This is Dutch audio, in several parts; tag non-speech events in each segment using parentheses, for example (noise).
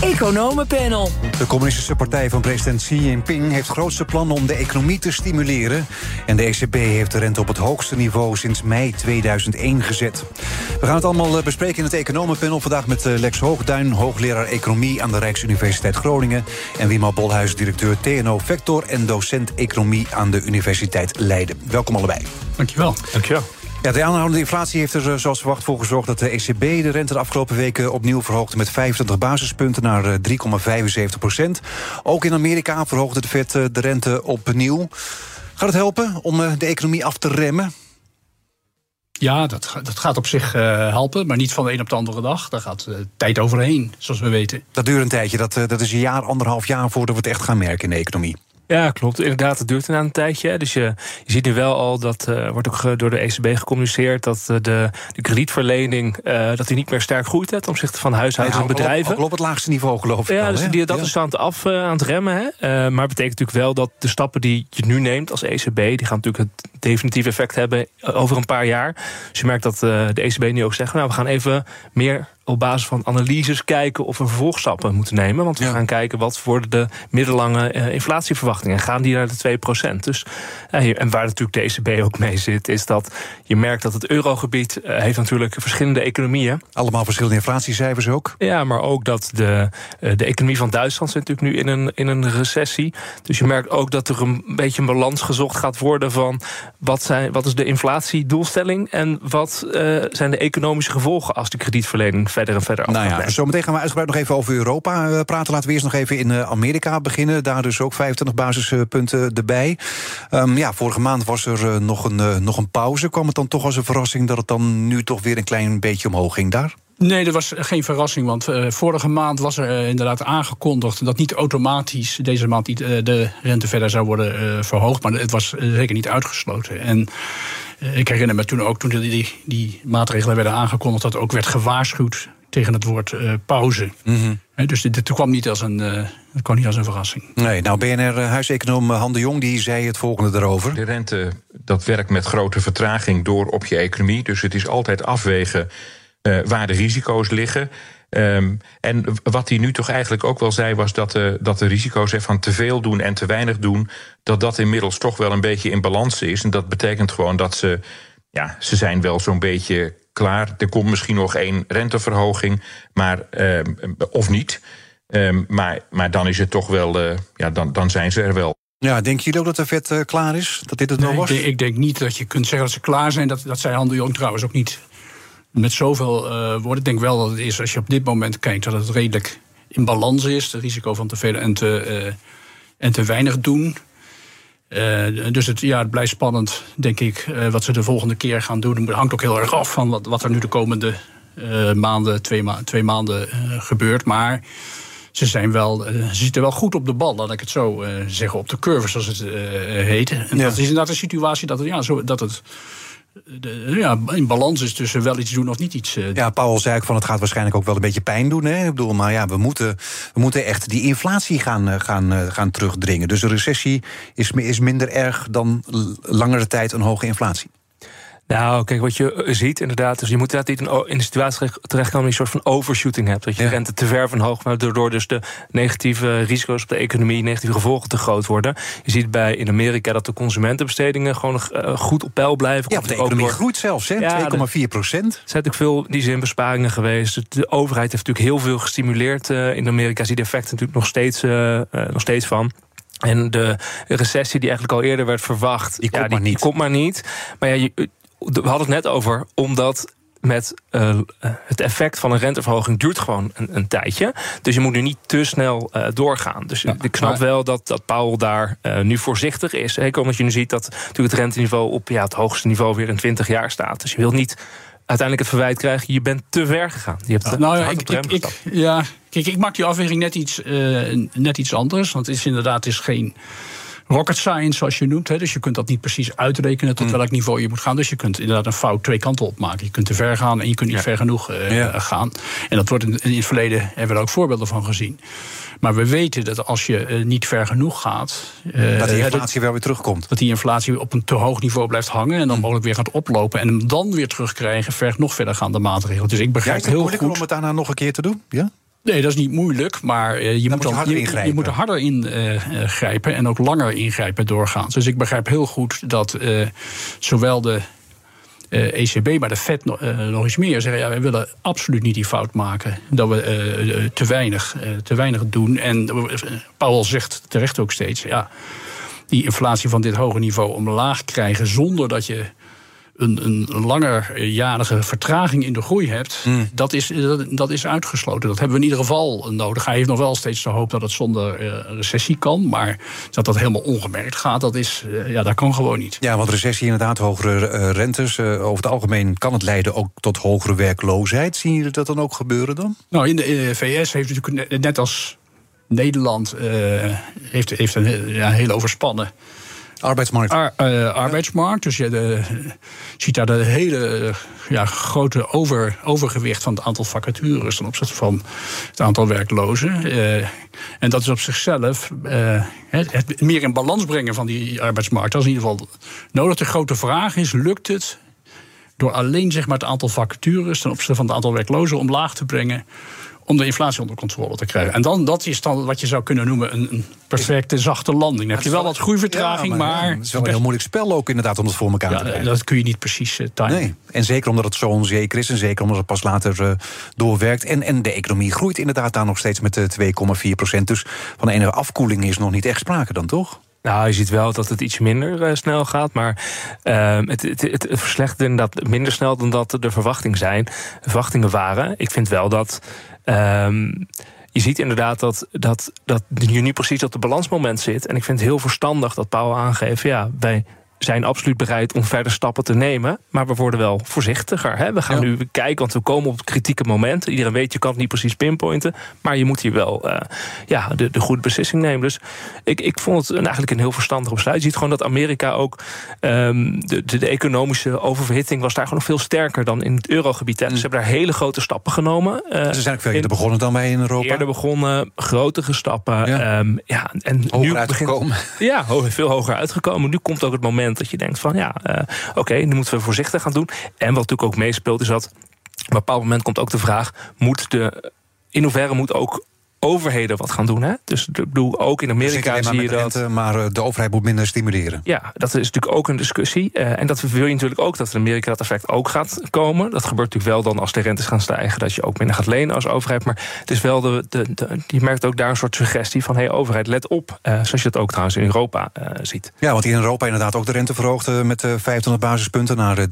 Economenpanel. De communistische partij van president Xi Jinping heeft grootste plannen om de economie te stimuleren. En de ECB heeft de rente op het hoogste niveau sinds mei 2001 gezet. We gaan het allemaal eh, bespreken in het Economenpanel. Vandaag met eh, Lex Hoogduin, hoogleraar economie aan de Rijksuniversiteit Groningen. En Wima Bolhuis, directeur TNO Vector en docent economie aan de Universiteit Leiden. Welkom allebei. Dankjewel. Dankjewel. Ja, de aanhoudende inflatie heeft er eh, zoals verwacht voor gezorgd... dat de ECB de rente de afgelopen weken opnieuw verhoogde... met 25 basispunten naar 3,75 procent. Ook in Amerika verhoogde de Fed de rente opnieuw. Gaat het helpen om de economie af te remmen? Ja, dat, dat gaat op zich uh, helpen, maar niet van de een op de andere dag. Daar gaat uh, tijd overheen, zoals we weten. Dat duurt een tijdje. Dat, uh, dat is een jaar, anderhalf jaar voordat we het echt gaan merken in de economie. Ja, klopt. Inderdaad, het duurt een tijdje. Dus je, je ziet nu wel al, dat uh, wordt ook door de ECB gecommuniceerd... dat uh, de, de kredietverlening uh, dat die niet meer sterk groeit... ten opzichte van huishoudens ja, en bedrijven. Ook op het laagste niveau, geloof ik Ja, wel, dus die, dat ja. is aan het af aan het remmen. Hè? maar betekent natuurlijk wel dat de stappen die je nu neemt als ECB... die gaan natuurlijk het definitief effect hebben over een paar jaar. Dus je merkt dat de ECB nu ook zegt... nou, we gaan even meer op basis van analyses kijken of we vervolgstappen moeten nemen. Want we Ja. gaan kijken wat worden de middellange eh, inflatieverwachtingen. Gaan die naar de 2%? Dus, eh, en waar natuurlijk de ECB ook mee zit, is dat je merkt dat het eurogebied eh, heeft natuurlijk verschillende economieën. Allemaal verschillende inflatiecijfers ook. Ja, maar ook dat de, eh, de economie van Duitsland zit natuurlijk nu in een, in een recessie. Dus je merkt ook dat er een beetje een balans gezocht gaat worden van wat, zijn, wat is de inflatiedoelstelling en wat eh, zijn de economische gevolgen als de kredietverlening verder en verder af Nou ja, zometeen gaan we uitgebreid nog even over Europa eh, praten. Laten we eerst nog even in eh, Amerika beginnen. Daar dus ook 25 basispunten erbij. Ehm, ja, vorige maand was er nog, een, nog een pauze. Kwam het dan toch als een verrassing dat het dan nu toch weer een klein beetje omhoog ging daar? Nee, dat was geen verrassing, want eh, vorige maand was er inderdaad aangekondigd... dat niet automatisch deze maand niet, de rente verder zou worden eh, verhoogd. Maar het was zeker niet uitgesloten. En eh, ik herinner me toen ook, toen die, die maatregelen werden aangekondigd... dat ook werd gewaarschuwd tegen het woord eh, pauze. Hè, dus dit, dit kwam, niet als een, eh, het kwam niet als een verrassing. Nee, nou BNR-huiseconoom Han de Jong die zei het volgende daarover. De rente dat werkt met grote vertraging door op je economie. Dus het is altijd afwegen eh, waar de risico's liggen. Ehm, en wat hij nu toch eigenlijk ook wel zei, was dat de, dat de risico's van te veel doen en te weinig doen, dat dat inmiddels toch wel een beetje in balans is. En dat betekent gewoon dat ze, ja, ze zijn wel zo'n beetje klaar. Er komt misschien nog één renteverhoging, maar, ehm, of niet. Ehm, maar, maar dan is het toch wel, eh, ja, dan, dan zijn ze er wel. Ja, denken jullie ook dat de vet eh, klaar is? Dat dit het Nee, nog ik, was? denk, ik denk niet dat je kunt zeggen dat ze klaar zijn. Dat, dat zei Han de Jong trouwens ook niet met zoveel eh, woorden. Ik denk wel dat het is, als je op dit moment kijkt, dat het redelijk in balans is. Het risico van te veel en te, eh, en te weinig doen. Eh, dus het, ja, het blijft spannend, denk ik, wat ze de volgende keer gaan doen. Het hangt ook heel erg af van wat, wat er nu de komende maanden, twee, ma twee maanden gebeurt. Maar ze, zijn wel, ze zitten wel goed op de bal, laat ik het zo zeggen. Op de curve, zoals het heet. En Ja. dat is inderdaad een situatie dat het, ja, zo, dat het de, ja, in balans is tussen wel iets doen of niet iets eh, Ja, Paul zei ook van het gaat waarschijnlijk ook wel een beetje pijn doen. Hè? Ik bedoel, maar ja, we moeten, we moeten echt die inflatie gaan, eh, gaan, eh, gaan terugdringen. Dus een recessie is, is minder erg dan langere tijd een hoge inflatie. Nou, kijk, wat je eh, ziet inderdaad, dus je moet inderdaad niet in de situatie terecht- terechtkomen dat je een soort van overshooting hebt. Dat je Ja. rente te ver van hoog, waardoor dus de negatieve risico's op de economie, negatieve gevolgen te groot worden. Je ziet bij in Amerika dat de consumentenbestedingen gewoon nog eh, goed op peil blijven. Ja, de economie door- groeit zelfs, hè? Ja, 2,4 procent. Er zijn natuurlijk veel in die zin besparingen geweest. De- overheid heeft natuurlijk heel veel gestimuleerd. eh, in Amerika zie je de effecten natuurlijk nog steeds, nog steeds van. En de recessie die eigenlijk al eerder werd verwacht... Die komt ja, maar niet. komt maar niet. Maar ja, je- we hadden het net over, omdat met eh, het effect van een renteverhoging duurt gewoon een, een tijdje. Dus je moet nu niet te snel eh, doorgaan. Dus ik snap maar- wel dat, dat Powell daar eh, nu voorzichtig is. Omdat je nu ziet dat natuurlijk het renteniveau op ja, het hoogste niveau weer in 20 jaar staat. Dus je wilt niet uiteindelijk het verwijt krijgen, je bent te ver gegaan. Je hebt te nou ja, ik, ik, ja, kijk, ik maak die afweging net iets, eh, net iets anders. Want het is inderdaad het is geen rocket science, zoals je noemt. Hè. Dus je kunt dat niet precies uitrekenen tot welk niveau je moet gaan. Dus je kunt inderdaad een fout twee kanten op maken. Je kunt te ver gaan en je kunt niet ver genoeg uh, gaan. En dat wordt in, in, het verleden hebben we er ook voorbeelden van gezien. Maar we weten dat als je uh, niet ver genoeg gaat. Uh, dat die inflatie wel weer terugkomt. Dat die inflatie op een te hoog niveau blijft hangen. En dan mogelijk weer gaat oplopen. En hem dan weer terugkrijgen. vergt nog verder gaande maatregelen. Dus ik begrijp ja, heel goed. om het daarna nog een keer te doen? Ja? Nee, dat is niet moeilijk, maar uh, je, moet, dan, je, je, je, moet er harder ingrijpen uh, en ook langer ingrijpen doorgaans. Dus ik begrijp heel goed dat zowel de ECB, maar de Fed nog, nog eens meer zeggen: ja, wij willen absoluut niet die fout maken dat we te, weinig, te weinig doen. En Paul zegt terecht ook steeds: ja, die inflatie van dit hoge niveau omlaag krijgen zonder dat je een, een langerjarige vertraging in de groei hebt, Mm. dat, is, dat, dat, is uitgesloten. Dat hebben we in ieder geval nodig. Hij heeft nog wel steeds de hoop dat het zonder uh, recessie kan. Maar dat dat helemaal ongemerkt gaat, dat, is, uh, ja, dat kan gewoon niet. Ja, want recessie inderdaad, hogere uh, rentes. over het algemeen kan het leiden ook tot hogere werkloosheid. Zien jullie dat dan ook gebeuren dan? Nou, in de, in de VS heeft natuurlijk net als Nederland heeft, heeft een ja, heel overspannen Arbeidsmarkt. Ar, uh, arbeidsmarkt. Dus je de, ziet daar de hele ja, grote over, overgewicht van het aantal vacatures ten opzichte van het aantal werklozen. Uh, en dat is op zichzelf uh, het, het, meer in balans brengen van die arbeidsmarkt. Dat is in ieder geval nodig. De grote vraag is: lukt het door alleen zeg maar, het aantal vacatures ten opzichte van het aantal werklozen omlaag te brengen? Om de inflatie onder controle te krijgen. En dan, dat is dan wat je zou kunnen noemen een, een perfecte zachte landing. Dan heb je wel wat groeivertraging, ja, maar, maar... Ja, het is wel een heel moeilijk spel ook inderdaad om dat voor elkaar ja, te krijgen. Dat kun je niet precies uh, timen. Nee. En zeker omdat het zo onzeker is en zeker omdat het pas later uh, doorwerkt. En, en de economie groeit inderdaad daar nog steeds met 2,4 procent. Dus van een afkoeling is nog niet echt sprake dan, toch? Nou, je ziet wel dat het iets minder uh, snel gaat. Maar uh, het, het, het, verslechtert inderdaad minder snel dan dat de verwachting zijn, verwachtingen waren. Ik vind wel dat. Um, je ziet inderdaad dat, dat, dat je nu precies op het balansmoment zit. En ik vind het heel verstandig dat Paul aangeeft... ja, wij zijn absoluut bereid om verder stappen te nemen. Maar we worden wel voorzichtiger. Hè? We gaan ja. nu kijken, want we komen op kritieke momenten. Iedereen weet, je kan het niet precies pinpointen. Maar je moet hier wel uh, ja, de, de goede beslissing nemen. Dus ik, ik vond het een, eigenlijk een heel verstandig besluit. Je ziet gewoon dat Amerika ook... Um, de, de, de, economische oververhitting was daar gewoon nog veel sterker... dan in het eurogebied. Hè? Dus ze hebben daar hele grote stappen genomen. Uh, ze zijn ook veel eerder begonnen dan wij in Europa. Eerder begonnen, grotere stappen. Ja, um, ja en hoger nu uitgekomen. Begint, ja, veel hoger uitgekomen. Nu komt ook het moment dat je denkt van ja, uh, oké, nu moeten we voorzichtig gaan doen. En wat natuurlijk ook meespeelt is dat op een bepaald moment komt ook de vraag: moet de in hoeverre moet ook overheden wat gaan doen. Hè? Dus ik bedoel, ook in Amerika zie je dat. Rente, maar de overheid moet minder stimuleren. Ja, dat is natuurlijk ook een discussie. Uh, en dat wil je natuurlijk ook dat in Amerika dat effect ook gaat komen. Dat gebeurt natuurlijk wel dan als de rentes gaan stijgen, dat je ook minder gaat lenen als overheid. Maar het is wel de. de, de je merkt ook daar een soort suggestie van: hé, hey, overheid, let op. Uh, zoals je dat ook trouwens in Europa uh, ziet. Ja, want in Europa inderdaad ook de rente verhoogd met 2500 basispunten naar 3,75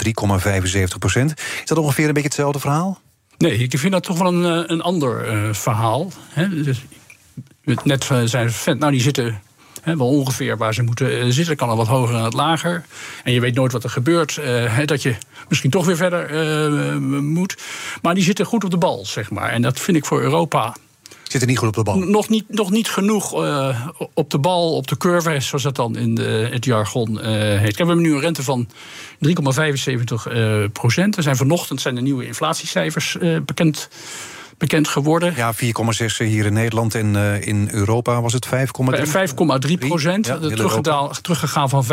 procent. Is dat ongeveer een beetje hetzelfde verhaal? Nee, ik vind dat toch wel een, een ander uh, verhaal. Hè? Dus, net zijn vent, nou die zitten wel ongeveer waar ze moeten zitten. Kan al wat hoger en wat lager. En je weet nooit wat er gebeurt. Dat je misschien toch weer verder moet. Maar die zitten goed op de bal, zeg maar. En dat vind ik voor Europa zitten niet goed op de bal. Nog niet, nog niet genoeg uh, op de bal, op de curve, zoals dat dan in de, het jargon uh, heet. We hebben nu een rente van 3,75 uh, procent. Er zijn vanochtend zijn de nieuwe inflatiecijfers bekend. Bekend geworden. Ja, 4,6 hier in Nederland en uh, in Europa was het 5,3. 5,3 procent. Ja, teruggegaan van 5,5.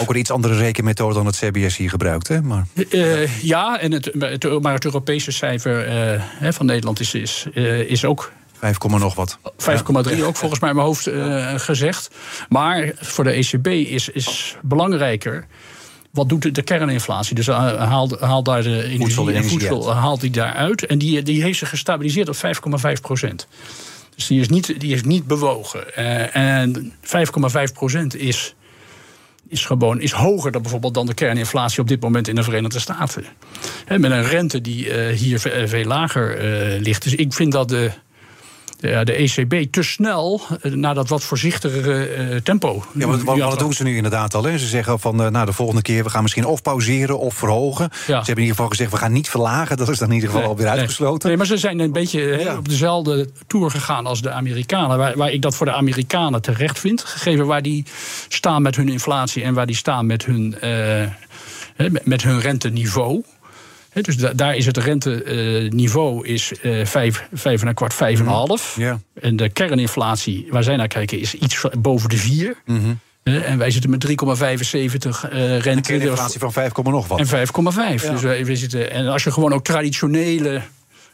Ook een iets andere rekenmethode dan het CBS hier gebruikt, hè? Maar, uh, ja, en het, het, maar het Europese cijfer uh, van Nederland is, is, is ook 5, nog wat. 5,3 ja. ook volgens mij in mijn hoofd uh, gezegd. Maar voor de ECB is, is belangrijker. Wat doet de, kerninflatie? Dus haalt haal daar de energie voedsel, en voedsel haalt die daaruit. En die, die heeft zich gestabiliseerd op 5,5 procent. Dus die is niet, die is niet bewogen. Uh, en 5,5 procent is, is gewoon is hoger dan bijvoorbeeld dan de kerninflatie op dit moment in de Verenigde Staten. He, met een rente die uh, hier veel lager ligt. Dus ik vind dat de de, de ECB te snel uh, naar dat wat voorzichtigere uh, tempo. Ja, maar wat, wat doen ze nu inderdaad al? Hè? Ze zeggen van nou, de volgende keer we gaan misschien of pauzeren of verhogen. Ja. Ze hebben in ieder geval gezegd we gaan niet verlagen. Dat is dan in ieder geval nee, alweer uitgesloten. Nee. nee, maar ze zijn een beetje op dezelfde tour gegaan als de Amerikanen. Waar, waar, ik dat voor de Amerikanen terecht vind. Gegeven waar die staan met hun inflatie en waar die staan met hun, met hun renteniveau. He, dus da daar is het renteniveau uh, is uh, vijf, vijf en een kwart, vijf en een half. Ja. En de kerninflatie, waar zij naar kijken, is iets boven de vier. Mm -hmm. uh, en wij zitten met 3,75 rente. Een kerninflatie van 5, nog wat. En 5,5. Ja. Dus we zitten, en als je gewoon ook traditionele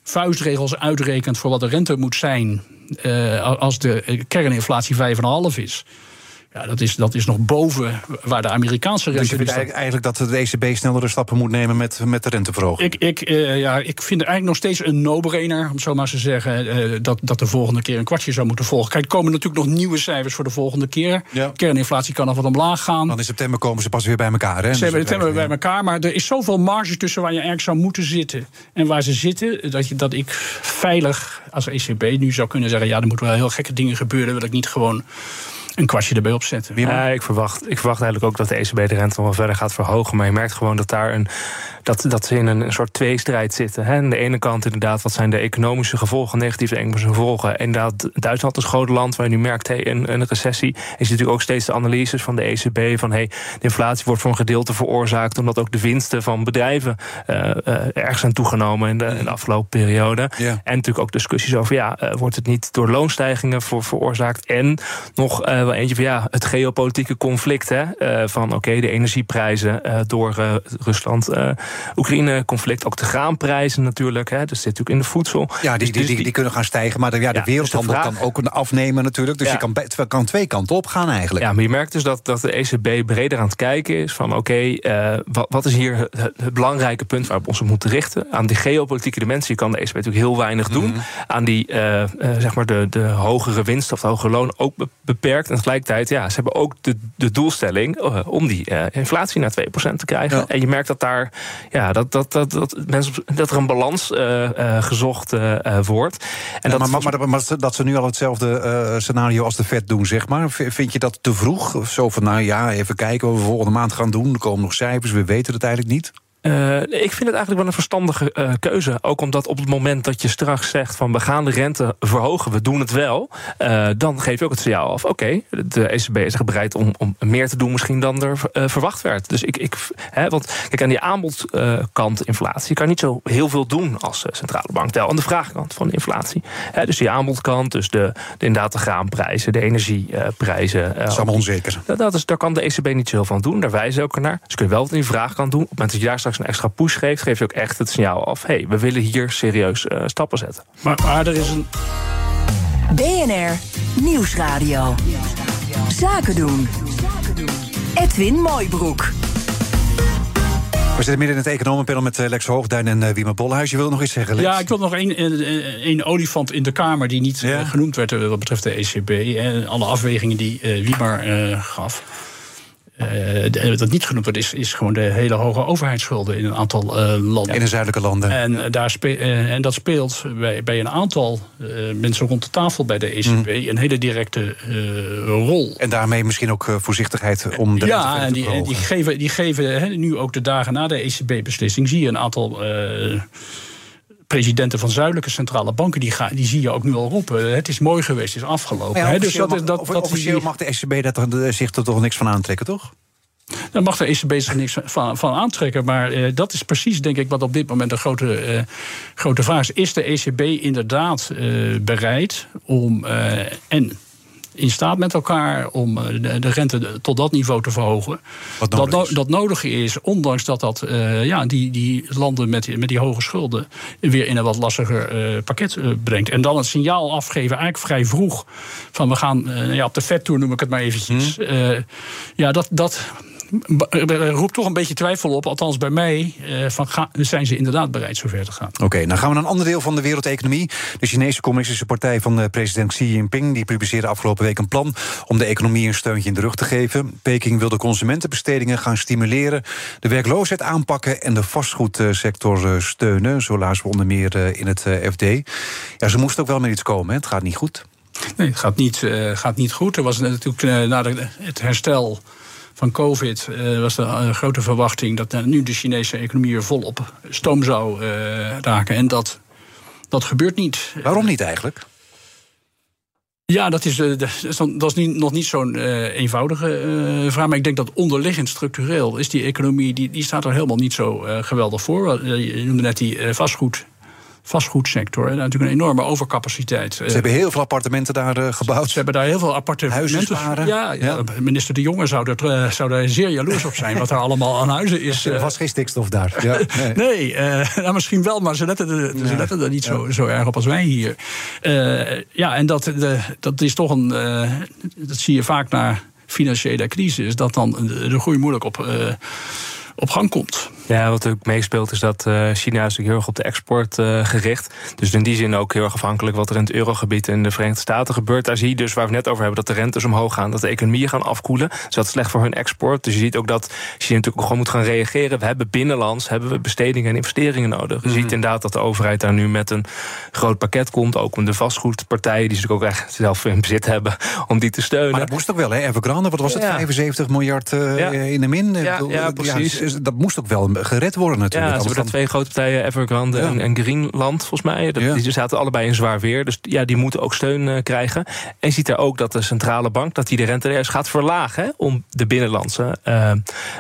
vuistregels uitrekent voor wat de rente moet zijn. als de kerninflatie 5,5 is. Ja, dat is, dat is nog boven waar de Amerikaanse rente... Dus je vindt eigenlijk, eigenlijk dat de ECB snellere stappen moet nemen met, met de renteverhoging? Ik, ik, uh, ja, ik vind het eigenlijk nog steeds een no-brainer, om zo maar te zeggen... Uh, dat, dat de volgende keer een kwartje zou moeten volgen. Kijk, er komen natuurlijk nog nieuwe cijfers voor de volgende keer. Ja. Kerninflatie kan nog wat omlaag gaan. Dan in september komen ze pas weer bij elkaar, hè? Ze hebben september bij elkaar, maar er is zoveel marge tussen waar je eigenlijk zou moeten zitten... en waar ze zitten, dat, je, dat ik veilig als ECB nu zou kunnen zeggen... ja, er moeten wel heel gekke dingen gebeuren, wil ik niet gewoon een kwartje erbij opzetten. Ja, ik, verwacht, ik verwacht eigenlijk ook dat de ECB de rente nog wel verder gaat verhogen. Maar je merkt gewoon dat daar een, dat, dat ze in een, een soort tweestrijd zitten. Hè. Aan de ene kant inderdaad, wat zijn de economische gevolgen, negatieve economische gevolgen. En dat Duitsland is groot land waar je nu merkt, hey, een, een recessie. Ziet natuurlijk ook steeds de analyses van de ECB van hey, de inflatie wordt voor een gedeelte veroorzaakt omdat ook de winsten van bedrijven uh, uh, erg zijn toegenomen in de, in de afgelopen periode. Ja. En natuurlijk ook discussies over ja, uh, wordt het niet door loonstijgingen voor, veroorzaakt en nog wel eentje van ja, het geopolitieke conflict. Hè, van oké, okay, de energieprijzen door Rusland. Oekraïne-conflict, ook de graanprijzen natuurlijk. Hè, dus zit natuurlijk in de voedsel. Ja, die, dus die, die, die, kunnen gaan stijgen. Maar de, ja, de ja, wereldhandel dus de vraag, kan ook afnemen natuurlijk. Dus ja. je kan, kan twee kanten op gaan eigenlijk. Ja, maar je merkt dus dat, dat de ECB breder aan het kijken is van oké, okay, uh, wat, wat, is hier het, het, belangrijke punt waarop we ons moeten richten? Aan die geopolitieke dimensie kan de ECB natuurlijk heel weinig doen. Mm -hmm. Aan die uh, uh, zeg maar de, de hogere winst of de hogere loon ook beperkt. En tegelijkertijd, ja, ze hebben ook de, de doelstelling om die inflatie naar 2% te krijgen. Ja. En je merkt dat daar ja, dat, dat, dat, dat, mensen, dat er een balans uh, uh, gezocht uh, wordt. En ja, dat maar, maar, maar, maar, dat ze nu al hetzelfde scenario als de Fed doen, zeg maar. Vind je dat te vroeg? Zo van, nou ja, even kijken wat we volgende maand gaan doen. Er komen nog cijfers, we weten het eigenlijk niet. Uh, ik vind het eigenlijk wel een verstandige uh, keuze. Ook omdat op het moment dat je straks zegt van we gaan de rente verhogen, we doen het wel, uh, dan geef je ook het signaal af. Oké, okay, de ECB is bereid om, om meer te doen misschien dan er verwacht werd. Dus ik, ik hè, want kijk aan die aanbodkant inflatie kan niet zo heel veel doen als centrale bank. Tel aan de vraagkant van de inflatie. Hè, dus die aanbodkant, dus de, de inderdaad de graanprijzen, de energieprijzen. dat is allemaal onzeker. Dat, dat is, daar kan de ECB niet zoveel van doen. Daar wijzen ze ook naar. Dus kun je wel wat in die vraagkant doen. Op het moment dat je daar straks een extra push geeft, geef je ook echt het signaal af: hé, hey, we willen hier serieus uh, stappen zetten. Maar, maar er is een. BNR Nieuwsradio. Zaken doen. Edwin Mooibroek. We zitten midden in het economenpanel met Lex Hoogduin en uh, Wiemer Bolhuis. Je wil nog iets zeggen, Lex? Ja, ik wil nog één, één olifant in de Kamer... die niet ja? genoemd werd wat betreft de ECB. En alle afwegingen die uh, Wiemer uh, gaf. Uh, dat niet genoemd wordt, is, is gewoon de hele hoge overheidsschulden in een aantal uh, landen. In de zuidelijke landen. En, uh, daar spe en dat speelt bij, bij een aantal mensen rond de tafel bij de ECB mm. een hele directe rol. En daarmee misschien ook voorzichtigheid om de Ja, en die, en die geven, die geven nu ook de dagen na de ECB-beslissing, zie je een aantal presidenten van zuidelijke centrale banken, die, gaan, die zie je ook nu al roepen. Het is mooi geweest, het is afgelopen. Ja, dus dat mag, is, dat, dat officieel mag de ECB dat er, zich er toch niks van aantrekken, toch? Daar mag de ECB zich niks van, van aantrekken. Maar uh, dat is precies, denk ik, wat op dit moment een grote, uh, grote vraag is. Is de ECB inderdaad uh, bereid om. en in staat met elkaar om de, de rente tot dat niveau te verhogen. Wat dat, nodig is. dat nodig is, ondanks dat dat uh, ja, die, die landen met, met die hoge schulden weer in een wat lastiger uh, pakket uh, brengt. En dan het signaal afgeven, eigenlijk vrij vroeg, van we gaan ja, op de vet toe noem ik het maar eventjes. Hmm. ja, dat. dat roept toch een beetje twijfel op, althans bij mij, eh, van ga, zijn ze inderdaad bereid zover te gaan. Oké, dan gaan we naar een ander deel van de wereldeconomie. De Chinese Communistische Partij van eh, president Xi Jinping... die publiceerde afgelopen week een plan om de economie een steuntje in de rug te geven. Peking wil de consumentenbestedingen gaan stimuleren... de werkloosheid aanpakken en de vastgoedsector eh, steunen. Zo lazen we onder meer in het FD. Ja, ze moesten ook wel met iets komen, hè? het gaat niet goed. Nee, het gaat niet, gaat niet goed. Er was natuurlijk na de, het herstel van COVID uh, was er een grote verwachting dat uh, nu de Chinese economie weer volop stoom zou uh, raken. En dat, dat gebeurt niet. Waarom niet eigenlijk? Ja, dat is, dat is niet, nog niet zo'n eenvoudige vraag. Maar ik denk dat onderliggend structureel is die economie... die, die staat er helemaal niet zo geweldig voor. Je noemde net die vastgoed vastgoedsector. En natuurlijk een enorme overcapaciteit. Ze hebben heel veel appartementen daar uh, gebouwd. Ze hebben daar heel veel appartementen. Huizen ja, ja, minister De Jonge zou, er, uh, zou daar zeer jaloers op zijn... wat er allemaal aan huizen is. (laughs) Er was geen stikstof daar. Ja, nee, nee nou, misschien wel, maar ze letten er, ze letten er niet zo, zo erg op als wij hier. ja, en dat, de, dat is toch een... dat zie je vaak na financiële crisis... dat dan de groei moeilijk op op gang komt. Ja, wat ook meespeelt is dat uh, China is heel erg op de export uh, gericht. Dus in die zin ook heel erg afhankelijk wat er in het eurogebied en de Verenigde Staten gebeurt. Daar zie je dus waar we het net over hebben, dat de rentes omhoog gaan, dat de economieën gaan afkoelen. Dus dat is slecht voor hun export. Dus je ziet ook dat China natuurlijk gewoon moet gaan reageren. We hebben binnenlands hebben we bestedingen en investeringen nodig. Je ziet mhm. inderdaad dat de overheid daar nu met een groot pakket komt. Ook om de vastgoedpartijen, die ze ook echt zelf in bezit hebben, om die te steunen. Maar dat moest ook wel, hè? Evergrande, wat was het? 75 miljard uh, in de min? Ja, ja precies. Dat moest ook wel gered worden natuurlijk. Ja, ze hebben twee grote partijen, Evergrande en, en, Greenland, volgens mij. Die zaten allebei in zwaar weer. Dus ja, die moeten ook steun uh, krijgen. En je ziet daar ook dat de centrale bank dat die de rente gaat verlagen... Hè, om de binnenlandse uh,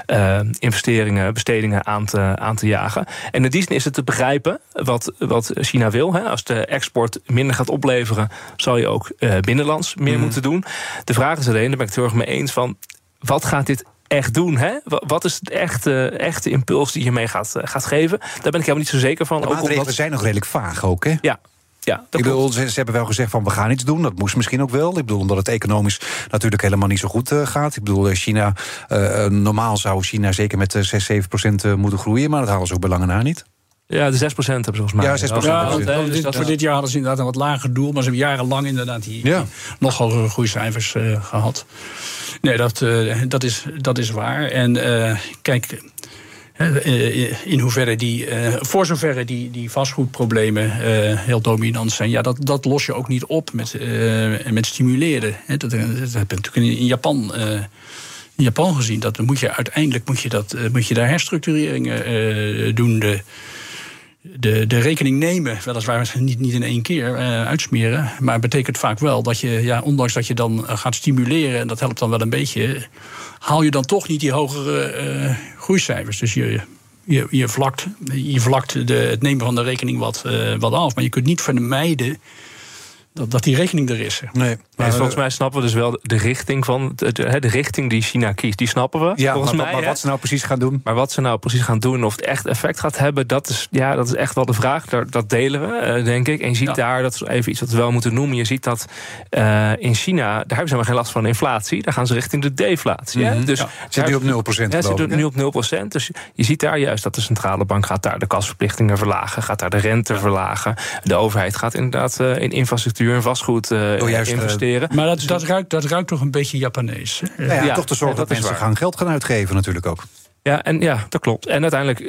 uh, investeringen, bestedingen aan te, aan te jagen. En in die zin is het te begrijpen wat, wat China wil. Hè. Als de export minder gaat opleveren... zal je ook binnenlands meer mhm. moeten doen. De vraag is alleen, daar ben ik het heel erg mee eens... van wat gaat dit echt doen? Hè? Wat is het echte, echte impuls die je mee gaat, eh, gaat geven? Daar ben ik helemaal niet zo zeker van. De maatregelen omdat... zijn nog redelijk vaag ook, hè? Ja, ja, ik bedoel, ze, hebben wel gezegd van we gaan iets doen. Dat moest misschien ook wel. Ik bedoel, omdat het economisch natuurlijk helemaal niet zo goed uh, gaat. Ik bedoel, eh, China, uh, normaal zou China zeker met 6, 7 procent moeten groeien. Maar dat halen ze ook belangen na niet. Ja, de 6% hebben ze volgens mij. Ja, 6%. Ja, dus dit, voor dit jaar hadden ze inderdaad een wat lager doel. Maar ze hebben jarenlang inderdaad die, ja. nog hogere groeicijfers uh, gehad. Nee, dat, uh, dat, is, dat is waar. En uh, kijk, in hoeverre die, voor zoverre die, die vastgoedproblemen heel dominant zijn, ja, dat, dat los je ook niet op met, met stimuleren. Dat, dat, heb je natuurlijk in Japan in Japan gezien. Dat moet je uiteindelijk moet je dat, moet je daar herstructureringen doen. De, de, de rekening nemen, weliswaar niet, niet in één keer uh, uitsmeren. Maar betekent vaak wel dat je, ja, ondanks dat je dan eh, gaat stimuleren, en dat helpt dan wel een beetje, haal je dan toch niet die hogere uh, groeicijfers. Dus je, je, je vlakt, je vlakt de, het nemen van de rekening wat, wat af. Maar je kunt niet vermijden dat, dat die rekening er is. Nee, maar volgens mij snappen we dus wel de richting van de, de, richting die China kiest. Die snappen we. Ja, volgens maar, mij, maar wat ze nou precies gaan doen. Maar wat ze nou precies gaan doen, of het echt effect gaat hebben, dat is, ja, dat is echt wel de vraag. Dat, dat delen we, eh, denk ik. En je ziet daar, dat is even iets wat we wel moeten noemen. Je ziet dat uh, in China, daar hebben ze maar geen last van inflatie. Daar gaan ze richting de deflatie. Mm -hmm. Dus ja. Zit nu op 0%. Ja, zit nu op 0%. Dus je ziet daar juist dat de centrale bank gaat daar de kasverplichtingen verlagen, gaat daar de rente verlagen. De overheid gaat inderdaad uh, in infrastructuur en vastgoed oh, juist, investeren. Maar dat, dat, ruikt, dat ruikt toch een beetje Japanees. Ja, ja, ja toch te zorgen dat, dat mensen gaan geld gaan uitgeven natuurlijk ook. Ja, en ja, dat klopt. En uiteindelijk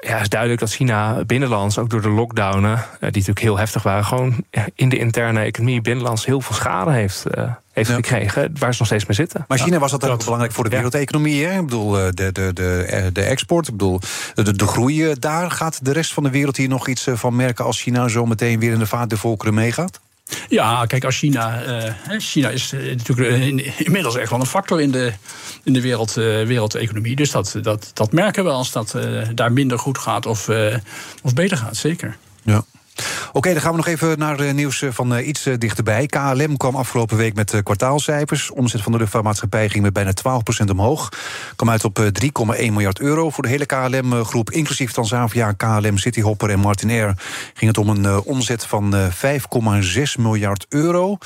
ja, is duidelijk dat China binnenlands, ook door de lockdownen, die natuurlijk heel heftig waren, gewoon in de interne economie binnenlands heel veel schade heeft, uh, heeft gekregen, waar ze nog steeds mee zitten. Maar China was altijd belangrijk voor de wereldeconomie. Hè? Ik bedoel, de, de, de, de export, ik bedoel, de, de groei daar. Gaat de rest van de wereld hier nog iets van merken als China zo meteen weer in de vaart de volkeren meegaat? Ja, kijk, als China. Uh, China is uh, natuurlijk uh, inmiddels echt wel een factor in de, in de wereld, wereldeconomie. Dus dat, dat, dat merken we als dat daar minder goed gaat of, of beter gaat, zeker. Ja. Oké, dan gaan we nog even naar uh, nieuws van uh, iets dichterbij. KLM kwam afgelopen week met kwartaalcijfers. Omzet van de luchtvaartmaatschappij ging met bijna 12% omhoog. Kwam uit op 3,1 miljard euro voor de hele KLM-groep. Inclusief Transavia, KLM, Cityhopper en Martinair... ging het om een omzet van 5,6 miljard euro.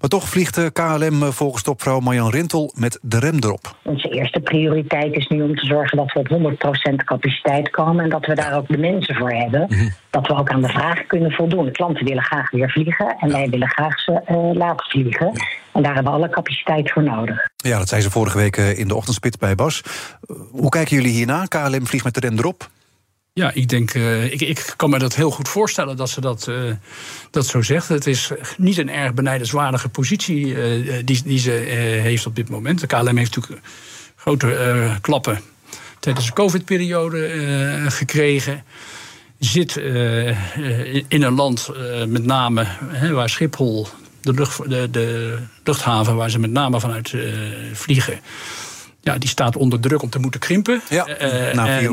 Maar toch vliegt KLM volgens topvrouw Marjan Rintel met de rem erop. Onze eerste prioriteit is nu om te zorgen dat we op 100% capaciteit komen... en dat we daar ook de mensen voor hebben. Mhm. Dat we ook aan de vraag kunnen voldoen. De klanten willen graag weer vliegen en wij willen graag ze uh, laten vliegen. En daar hebben we alle capaciteit voor nodig. Ja, dat zei ze vorige week eh, in de ochtendspit bij Bas. Hoe kijken jullie hierna? KLM vliegt met de rem erop. Ja, ik denk, uh, ik, ik kan me dat heel goed voorstellen dat ze dat, uh, dat zo zegt. Het is niet een erg benijdenswaardige positie uh, die, die ze heeft op dit moment. De KLM heeft natuurlijk grote klappen tijdens de COVID-periode gekregen. Zit in een land met name waar Schiphol, de, lucht, de, de luchthaven waar ze met name vanuit vliegen ja, die staat onder druk om te moeten krimpen. Ja, uh, na 460.000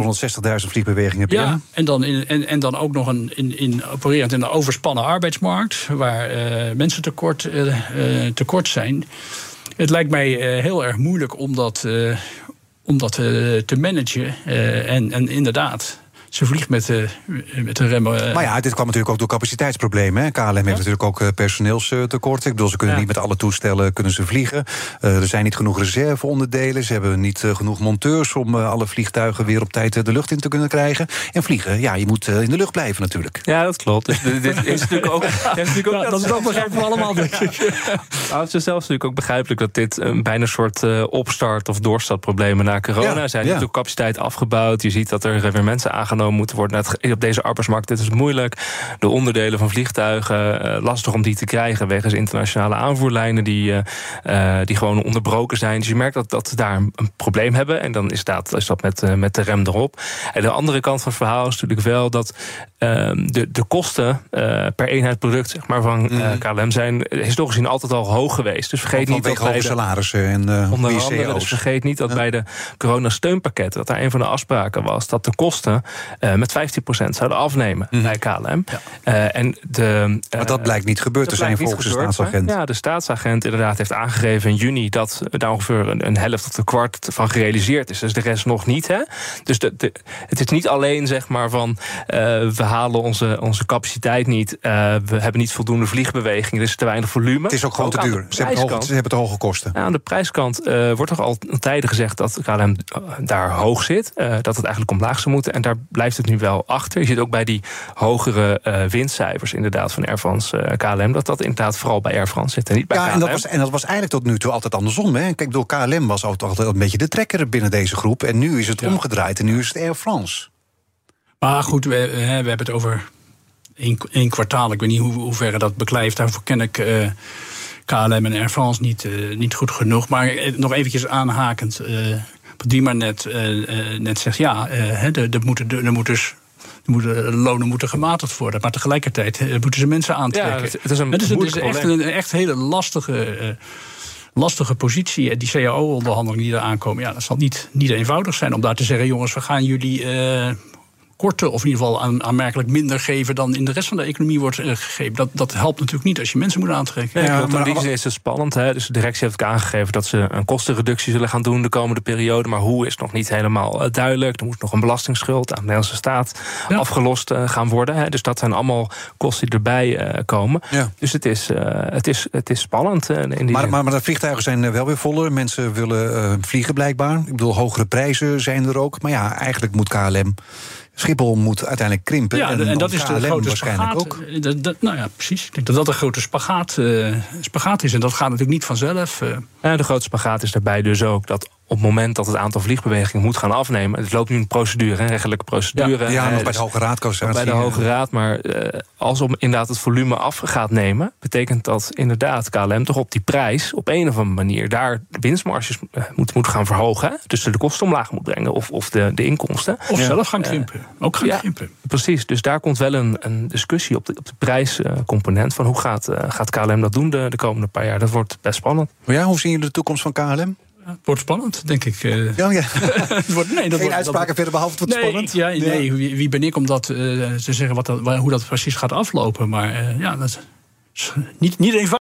vliegbewegingen per ja, jaar. En dan, in, en, en dan ook nog een, in, in, opererend in een overspannen arbeidsmarkt... waar uh, mensen tekort, uh, tekort zijn. Het lijkt mij heel erg moeilijk om dat, om dat te managen. en, en inderdaad ze vliegt met, uh, met de remmen. Uh. Maar ja, dit kwam natuurlijk ook door capaciteitsproblemen. Hè. KLM heeft natuurlijk ook uh, personeelstekorten. Ik bedoel, ze kunnen niet met alle toestellen kunnen ze vliegen. er zijn niet genoeg reserveonderdelen. Ze hebben niet genoeg monteurs om alle vliegtuigen weer op tijd de lucht in te kunnen krijgen. En vliegen, ja, je moet in de lucht blijven natuurlijk. Ja, dat klopt. Dus dit is natuurlijk ook. (laughs) natuurlijk ook dat is ook begrijpelijk allemaal, denk ik. Nou, het is zelfs natuurlijk ook begrijpelijk dat dit een bijna een soort opstart- of doorstartproblemen na corona ja, zijn. Ja. natuurlijk capaciteit afgebouwd. Je ziet dat er weer mensen aangenomen moeten worden. op deze arbeidsmarkt dit is moeilijk. De onderdelen van vliegtuigen, uh, lastig om die te krijgen... wegens internationale aanvoerlijnen die, uh, die gewoon onderbroken zijn. Dus je merkt dat, dat ze daar een, probleem hebben. En dan is dat, is dat met, met de rem erop. En de andere kant van het verhaal is natuurlijk wel... dat de, de kosten per eenheid product zeg maar, van. KLM... zijn historisch gezien altijd al hoog geweest. Dus vergeet niet dat bij de, salarissen en uh, onder andere, dus vergeet niet dat bij de coronasteunpakketten... dat daar een van de afspraken was... dat de kosten uh, met 15% zouden afnemen mm. bij KLM. Uh, en de, uh, maar dat blijkt niet gebeurd te zijn volgens de staatsagent. Ja, de staatsagent inderdaad heeft aangegeven in juni... dat daar ongeveer een, een, helft of een kwart van gerealiseerd is. Dus de rest nog niet. Hè? Dus de, de, het is niet alleen zeg maar van... we halen onze, onze capaciteit niet. we hebben niet voldoende vliegbeweging. Er is te weinig volume. Het is ook gewoon te duur. Ze hebben, hoge, ze hebben te hoge kosten. Ja, aan de prijskant wordt er al tijden gezegd... dat KLM daar hoog zit. dat het eigenlijk omlaag zou moeten. En daar blijft het nu wel achter. Je ziet ook bij die hogere winstcijfers inderdaad van Air France eh, KLM... dat dat inderdaad vooral bij Air France zit en niet bij ja, KLM. En dat, was, en dat was eigenlijk tot nu toe altijd andersom. Hè? Kijk, door KLM was altijd een beetje de trekker binnen deze groep... en nu is het omgedraaid en nu is het Air France. Maar goed, we, we hebben het over één, kwartaal. Ik weet niet hoe, hoe ver dat beklijft. Daarvoor ken ik... Uh, KLM en Air France niet, uh, niet goed genoeg. Maar nog eventjes aanhakend die maar net, uh, net zegt, ja, er uh, moeten, er moet dus de moeten, lonen moeten gematigd worden. Maar tegelijkertijd moeten ze mensen aantrekken. Ja, het is een, dus het is echt een echt hele lastige, lastige positie. En die CAO-onderhandelingen die er aankomen, ja, dat zal niet, niet eenvoudig zijn om daar te zeggen: jongens, we gaan jullie korter of in ieder geval aan, aanmerkelijk minder geven dan in de rest van de economie wordt uh, gegeven. Dat, dat helpt natuurlijk niet als je mensen moet aantrekken. Ja, maar in die zin is het spannend. Hè? Dus de directie heeft ook aangegeven dat ze een kostenreductie zullen gaan doen de komende periode. Maar hoe is nog niet helemaal uh, duidelijk. Er moet nog een belastingsschuld aan de Nederlandse staat ja. afgelost uh, gaan worden. Hè? Dus dat zijn allemaal kosten die erbij komen. Ja. Dus het is, het is, het is spannend. in die maar, maar, maar, de vliegtuigen zijn wel weer voller. Mensen willen vliegen blijkbaar. Ik bedoel, hogere prijzen zijn er ook. Maar ja, eigenlijk moet KLM Schiphol moet uiteindelijk krimpen. Ja, en, dat is de grote waarschijnlijk spagaat. ook. Dat, dat, nou ja, precies. Ik denk dat dat een grote spagaat, uh, spagaat is. En dat gaat natuurlijk niet vanzelf. Uh. Ja, de grote spagaat is daarbij dus ook dat op het moment dat het aantal vliegbewegingen moet gaan afnemen. Het loopt nu een procedure, een rechtelijke procedure. Ja, ja nog bij de Hoge Raad. Bij de Hoge Raad, maar uh, als om inderdaad het volume af gaat nemen... betekent dat inderdaad KLM toch op die prijs... op een of andere manier daar de winstmarges moet, moet gaan verhogen. Dus de kosten omlaag moet brengen of, of de, de inkomsten. Of zelf gaan krimpen. Uh, Ook gaan ja, krimpen. Precies, dus daar komt wel een, een discussie op de, op de prijscomponent... van hoe gaat, gaat KLM dat doen de, de komende paar jaar. Dat wordt best spannend. Maar ja, hoe zien jullie de toekomst van KLM? Het wordt spannend, denk ik. eh. Ja, ja. (laughs) Het wordt, nee, dat Geen wordt- uitspraken dat- verder, behalve het wordt nee, spannend. Ja, Ja. nee, wie, wie ben ik om dat eh, te zeggen wat dat, hoe dat precies gaat aflopen? Maar eh, ja, dat is niet, niet eenvoudig.